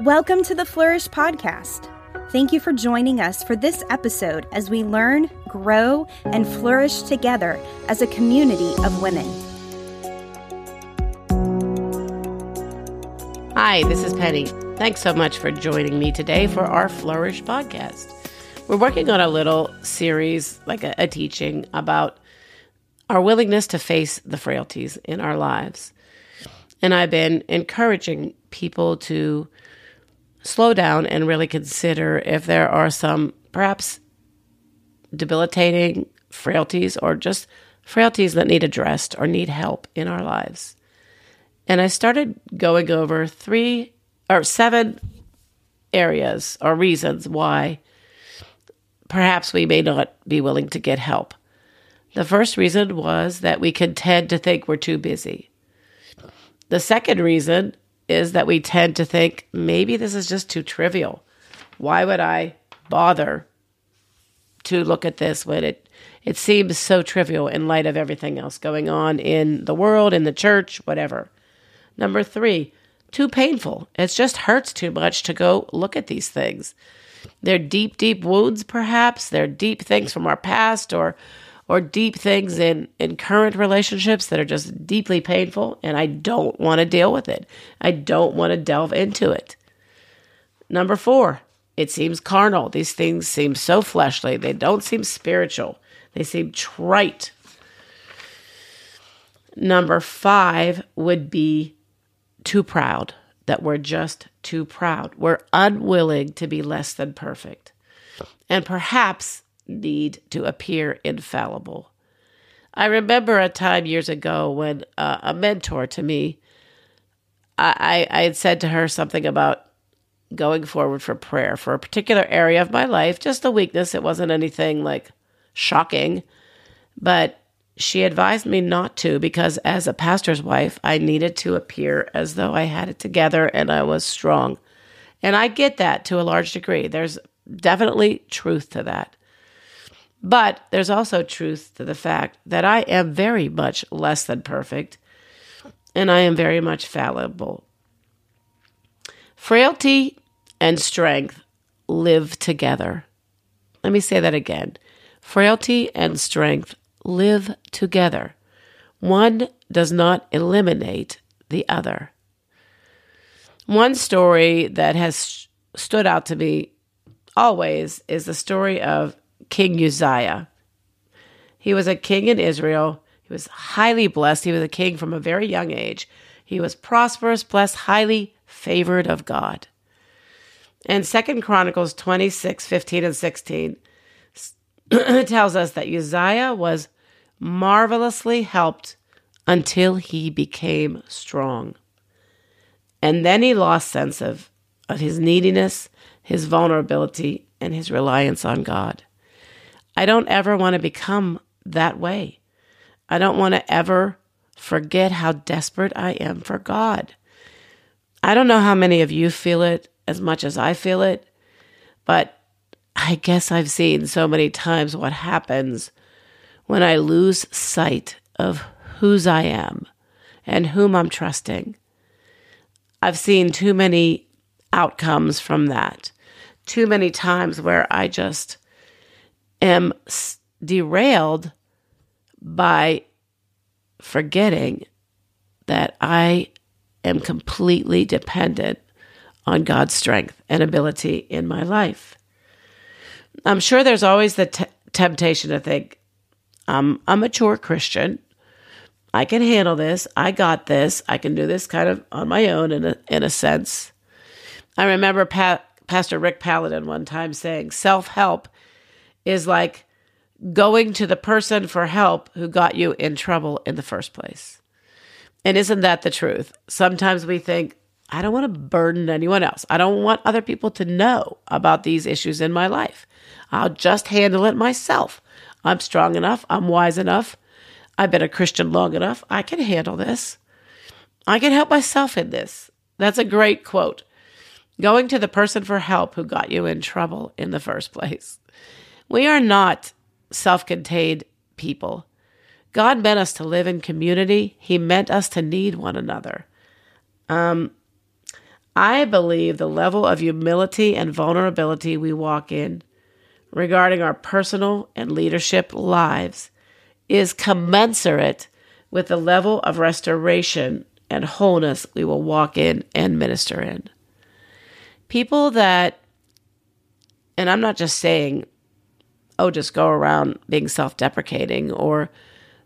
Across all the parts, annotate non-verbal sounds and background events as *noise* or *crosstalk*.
Welcome to the Flourish Podcast. Thank you for joining us for this episode as we learn, grow, and flourish together as a community of women. Hi, this is Penny. Thanks so much for joining me today for our Flourish podcast. We're working on a little series, like a, a teaching about our willingness to face the frailties in our lives. And I've been encouraging people to slow down and really consider if there are some perhaps debilitating frailties or just frailties that need addressed or need help in our lives. And I started going over three or seven areas or reasons why perhaps we may not be willing to get help. The first reason was that we can tend to think we're too busy. The second reason is that we tend to think maybe this is just too trivial. Why would I bother to look at this when it it seems so trivial in light of everything else going on in the world, in the church, whatever. Number 3, too painful. It just hurts too much to go look at these things. They're deep, deep wounds, perhaps. They're deep things from our past or or deep things in, in current relationships that are just deeply painful, and I don't want to deal with it. I don't want to delve into it. Number four, it seems carnal. These things seem so fleshly. They don't seem spiritual, they seem trite. Number five would be too proud, that we're just too proud. We're unwilling to be less than perfect. And perhaps need to appear infallible. I remember a time years ago when uh, a mentor to me, I, I had said to her something about going forward for prayer for a particular area of my life, just a weakness. It wasn't anything like shocking, but she advised me not to because as a pastor's wife, I needed to appear as though I had it together and I was strong. And I get that to a large degree. There's definitely truth to that. But there's also truth to the fact that I am very much less than perfect and I am very much fallible. Frailty and strength live together. Let me say that again. Frailty and strength live together. One does not eliminate the other. One story that has stood out to me always is the story of King Uzziah. He was a king in Israel. He was highly blessed. He was a king from a very young age. He was prosperous, blessed, highly favored of God. And Second Chronicles 26, 15, and 16 *clears throat* tells us that Uzziah was marvelously helped until he became strong. And then he lost sense of, of his neediness, his vulnerability, and his reliance on God. I don't ever want to become that way. I don't want to ever forget how desperate I am for God. I don't know how many of you feel it as much as I feel it, but I guess I've seen so many times what happens when I lose sight of whose I am and whom I'm trusting. I've seen too many outcomes from that, too many times where I just am derailed by forgetting that I am completely dependent on God's strength and ability in my life. I'm sure there's always the t- temptation to think, I'm a mature Christian. I can handle this. I got this. I can do this kind of on my own in a, in a sense. I remember pa- Pastor Rick Paladin one time saying, self help is like going to the person for help who got you in trouble in the first place. And isn't that the truth? Sometimes we think, I don't want to burden anyone else. I don't want other people to know about these issues in my life. I'll just handle it myself. I'm strong enough. I'm wise enough. I've been a Christian long enough. I can handle this. I can help myself in this. That's a great quote. Going to the person for help who got you in trouble in the first *laughs* place. We are not self contained people. God meant us to live in community, He meant us to need one another. Um, I believe the level of humility and vulnerability we walk in regarding our personal and leadership lives is commensurate with the level of restoration and wholeness we will walk in and minister in. People that, and I'm not just saying, oh, just go around being self deprecating or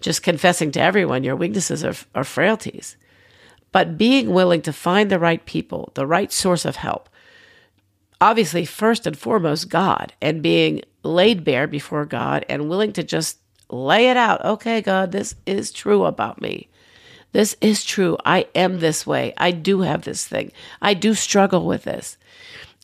just confessing to everyone your weaknesses or, or frailties but being willing to find the right people, the right source of help. Obviously, first and foremost, God, and being laid bare before God and willing to just lay it out. Okay, God, this is true about me. This is true. I am this way. I do have this thing. I do struggle with this.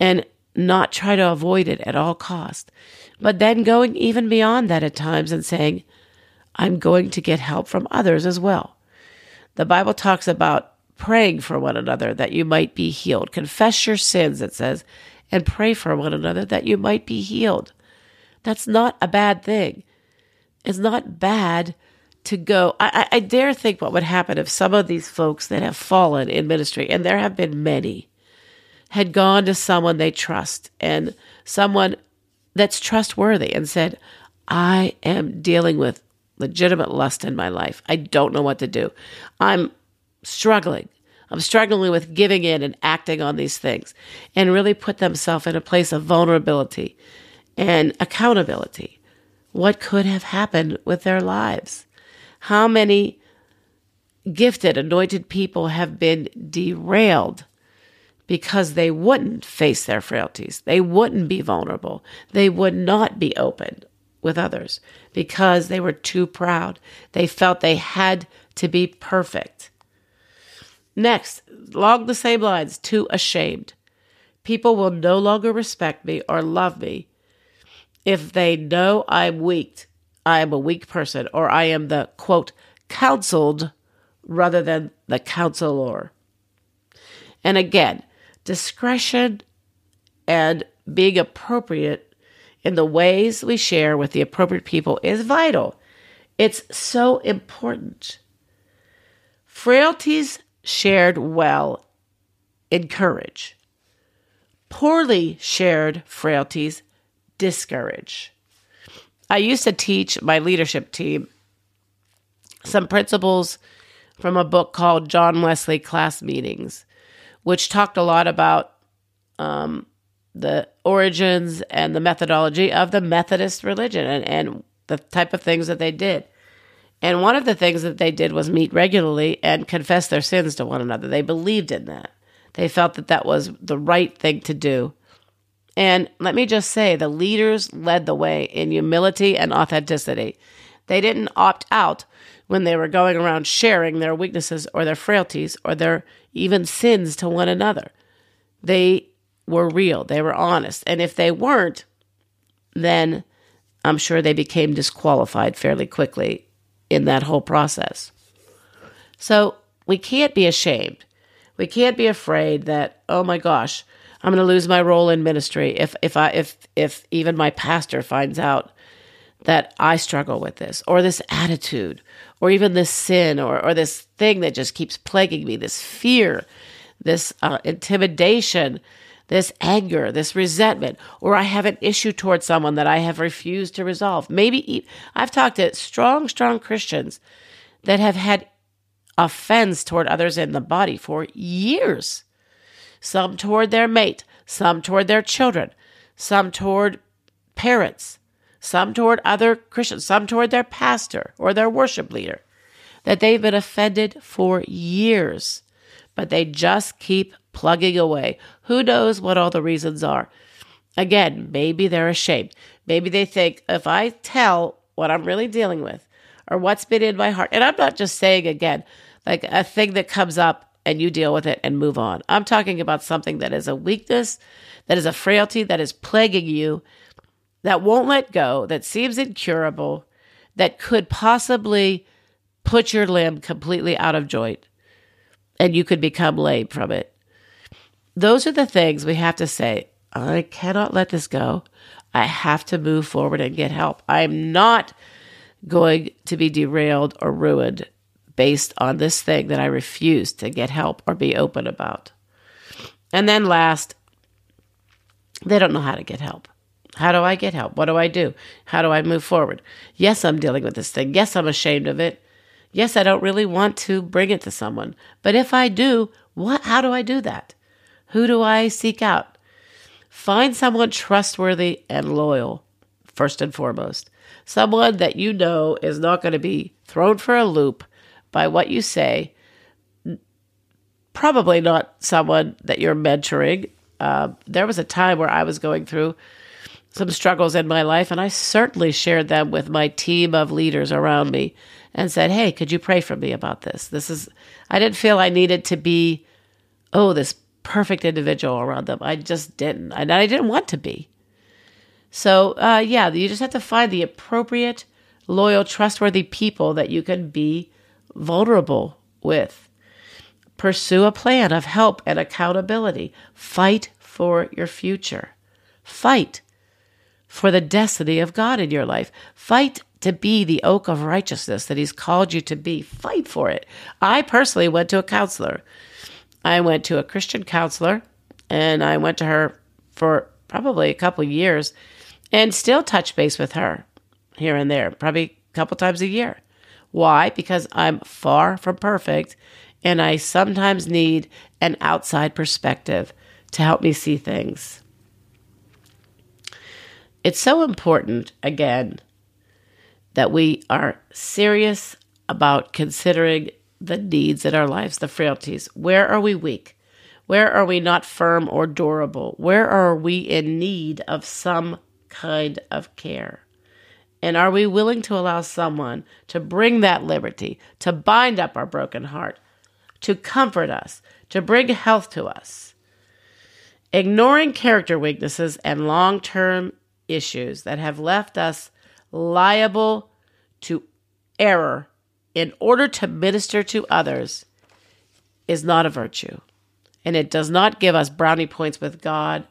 And not try to avoid it at all cost. But then going even beyond that at times and saying, I'm going to get help from others as well. The Bible talks about praying for one another that you might be healed. Confess your sins, it says, and pray for one another that you might be healed. That's not a bad thing. It's not bad to go. I, I, dare think what would happen if some of these folks that have fallen in ministry, and there have been many, had gone to someone they trust and someone that's trustworthy and said, I am dealing with legitimate lust in my life. I don't know what to do. I'm struggling. I'm struggling with giving in and acting on these things and really put themselves in a place of vulnerability and accountability. What could have happened with their lives? How many gifted, anointed people have been derailed because they wouldn't face their frailties? They wouldn't be vulnerable. They would not be open with others because they were too proud. They felt they had to be perfect. Next, along the same lines, too ashamed. People will no longer respect me or love me if they know I'm weak. I am a weak person, or I am the quote, counseled rather than the counselor. And again, discretion and being appropriate in the ways we share with the appropriate people is vital. It's so important. Frailties shared well encourage. Poorly shared frailties discourage. I used to teach my leadership team some principles from a book called John Wesley Class Meetings, which talked a lot about um, the origins and the methodology of the Methodist religion and, and the type of things that they did. And one of the things that they did was meet regularly and confess their sins to one another. They believed in that. They felt that that was the right thing to do. And let me just say, the leaders led the way in humility and authenticity. They didn't opt out when they were going around sharing their weaknesses or their frailties or their even sins to one another. They were real, they were honest. And if they weren't, then I'm sure they became disqualified fairly quickly in that whole process. So we can't be ashamed. We can't be afraid that, oh my gosh, I'm going to lose my role in ministry if if I if if even my pastor finds out that I struggle with this or this attitude or even this sin or or this thing that just keeps plaguing me, this fear, this uh, intimidation, this anger, this resentment, or I have an issue towards someone that I have refused to resolve. Maybe I've talked to strong, strong Christians that have had offense toward others in the body for years. Some toward their mate, some toward their children, some toward parents, some toward other Christians, some toward their pastor or their worship leader. That they've been offended for years, but they just keep plugging away. Who knows what all the reasons are? Again, maybe they're ashamed. Maybe they think if I tell what I'm really dealing with or what's been in my heart, and I'm not just saying again, like a thing that comes up and you deal with it and move on. I'm talking about something that is a weakness, that is a frailty, that is plaguing you, that won't let go, that seems incurable, that could possibly put your limb completely out of joint and you could become lame from it those are the things we have to say. I cannot let this go. I have to move forward and get help. I'm not going to be derailed or ruined based on this thing that I refuse to get help or be open about. And then last, they don't know how to get help. How do I get help? What do I do? How do I move forward? Yes, I'm dealing with this thing. Yes, I'm ashamed of it. Yes, I don't really want to bring it to someone. But if I do, what how do I do that? Who do I seek out? Find someone trustworthy and loyal, first and foremost. Someone that you know is not going to be thrown for a loop by what you say. Probably not someone that you're mentoring. Uh, there was a time where I was going through some struggles in my life, and I certainly shared them with my team of leaders around me and said, Hey, could you pray for me about this? This is, I didn't feel I needed to be, oh, this perfect individual around them. I just didn't. And I didn't want to be. So, uh, yeah, you just have to find the appropriate, loyal, trustworthy people that you can be vulnerable with. Pursue a plan of help and accountability. Fight for your future. Fight for the destiny of God in your life. Fight to be the oak of righteousness that He's called you to be. Fight for it. I personally went to a counselor. I went to a Christian counselor and I went to her for probably a couple years and still touch base with her here and there, probably a couple times a year. Why? Because I'm far from perfect and I sometimes need an outside perspective to help me see things. It's so important, again, that we are serious about considering the needs in our lives, the frailties. Where are we weak? Where are we not firm or durable? Where are we in need of some kind of care? And are we willing to allow someone to bring that liberty, to bind up our broken heart, to comfort us, to bring health to us? Ignoring character weaknesses and long term issues that have left us liable to error in order to minister to others is not a virtue. And it does not give us brownie points with God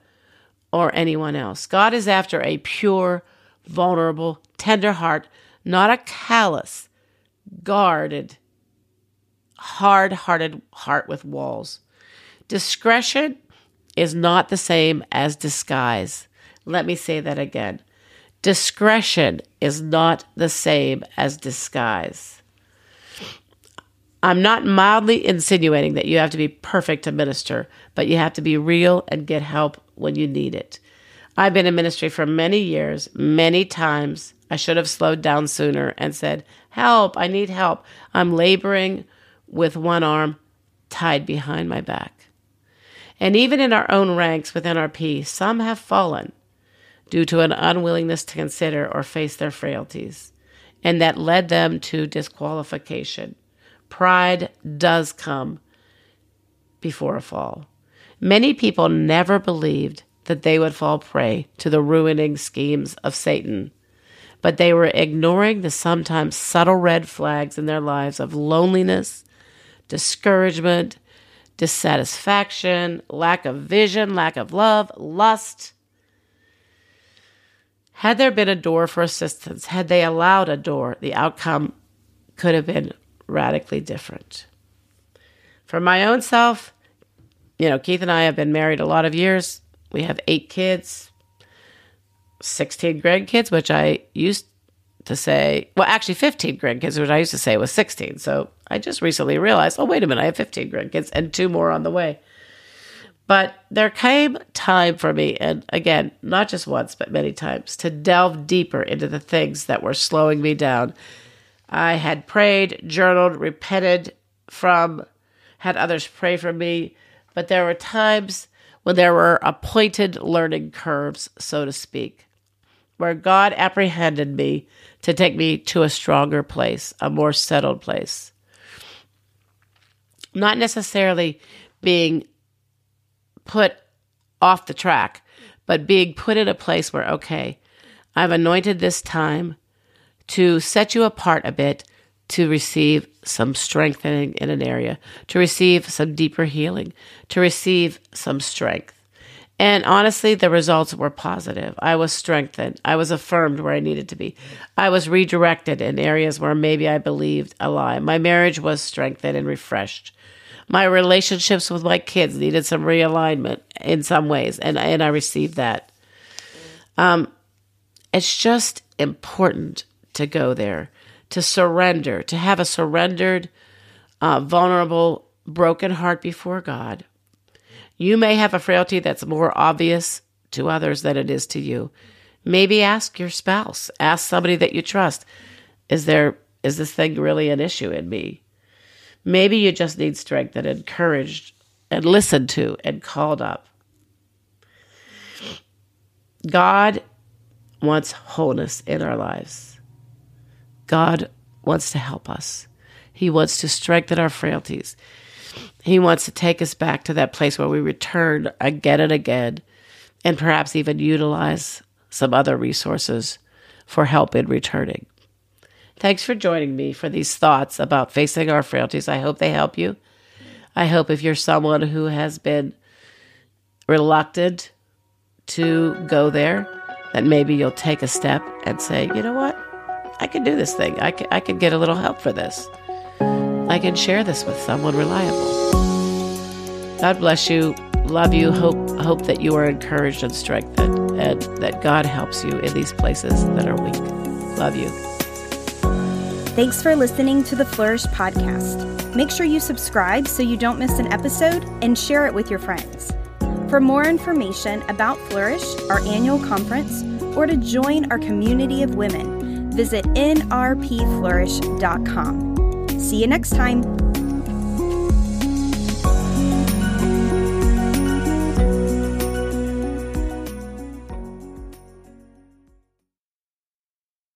or anyone else. God is after a pure, vulnerable, tender heart, not a callous, guarded, hard hearted heart with walls. Discretion is not the same as disguise. Let me say that again. Discretion is not the same as disguise. I'm not mildly insinuating that you have to be perfect to minister, but you have to be real and get help when you need it. I've been in ministry for many years, many times. I should have slowed down sooner and said, Help, I need help. I'm laboring with one arm tied behind my back. And even in our own ranks within our some have fallen due to an unwillingness to consider or face their frailties, and that led them to disqualification. Pride does come before a fall. Many people never believed that they would fall prey to the ruining schemes of Satan, but they were ignoring the sometimes subtle red flags in their lives of loneliness, discouragement, dissatisfaction, lack of vision, lack of love, lust, had there been a door for assistance, had they allowed a door, the outcome could have been radically different. For my own self, you know, Keith and I have been married a lot of years. We have eight kids, 16 grandkids, which I used to say, well, actually 15 grandkids, which I used to say was 16. So I just recently realized, oh, wait a minute, I have 15 grandkids and two more on the way. But there came time for me, and again, not just once, but many times, to delve deeper into the things that were slowing me down. I had prayed, journaled, repented from, had others pray for me, but there were times when there were appointed learning curves, so to speak, where God apprehended me to take me to a stronger place, a more settled place. Not necessarily being put off the track, but being put in a place where, okay, I've anointed this time to set you apart a bit to receive some strengthening in an area, to receive some deeper healing, to receive some strength. And honestly, the results were positive. I was strengthened. I was affirmed where I needed to be. I was redirected in areas where maybe I believed a lie. My marriage was strengthened and refreshed. My relationships with my kids needed some realignment in some ways, and, and I received that. Um, it's just important to go there, to surrender, to have a surrendered, uh, vulnerable, broken heart before God. You may have a frailty that's more obvious to others than it is to you. Maybe ask your spouse, ask somebody that you trust, is there is this thing really an issue in me? Maybe you just need strength and encouraged and listened to and called up. God wants wholeness in our lives. God wants to help us. He wants to strengthen our frailties. He wants to take us back to that place where we return again and again and perhaps even utilize some other resources for help in returning. Thanks for joining me for these thoughts about facing our frailties. I hope they help you. I hope if you're someone who has been reluctant to go there, that maybe you'll take a step and say, you know what? I can do this thing. I can, I can get a little help for this. I can share this with someone reliable. God bless you. Love you. Hope hope that you are encouraged and strengthened and that God helps you in these places that are weak. Love you. Thanks for listening to the Flourish podcast. Make sure you subscribe so you don't miss an episode and share it with your friends. For more information about Flourish, our annual conference, or to join our community of women, visit nrpflourish.com. See you next time.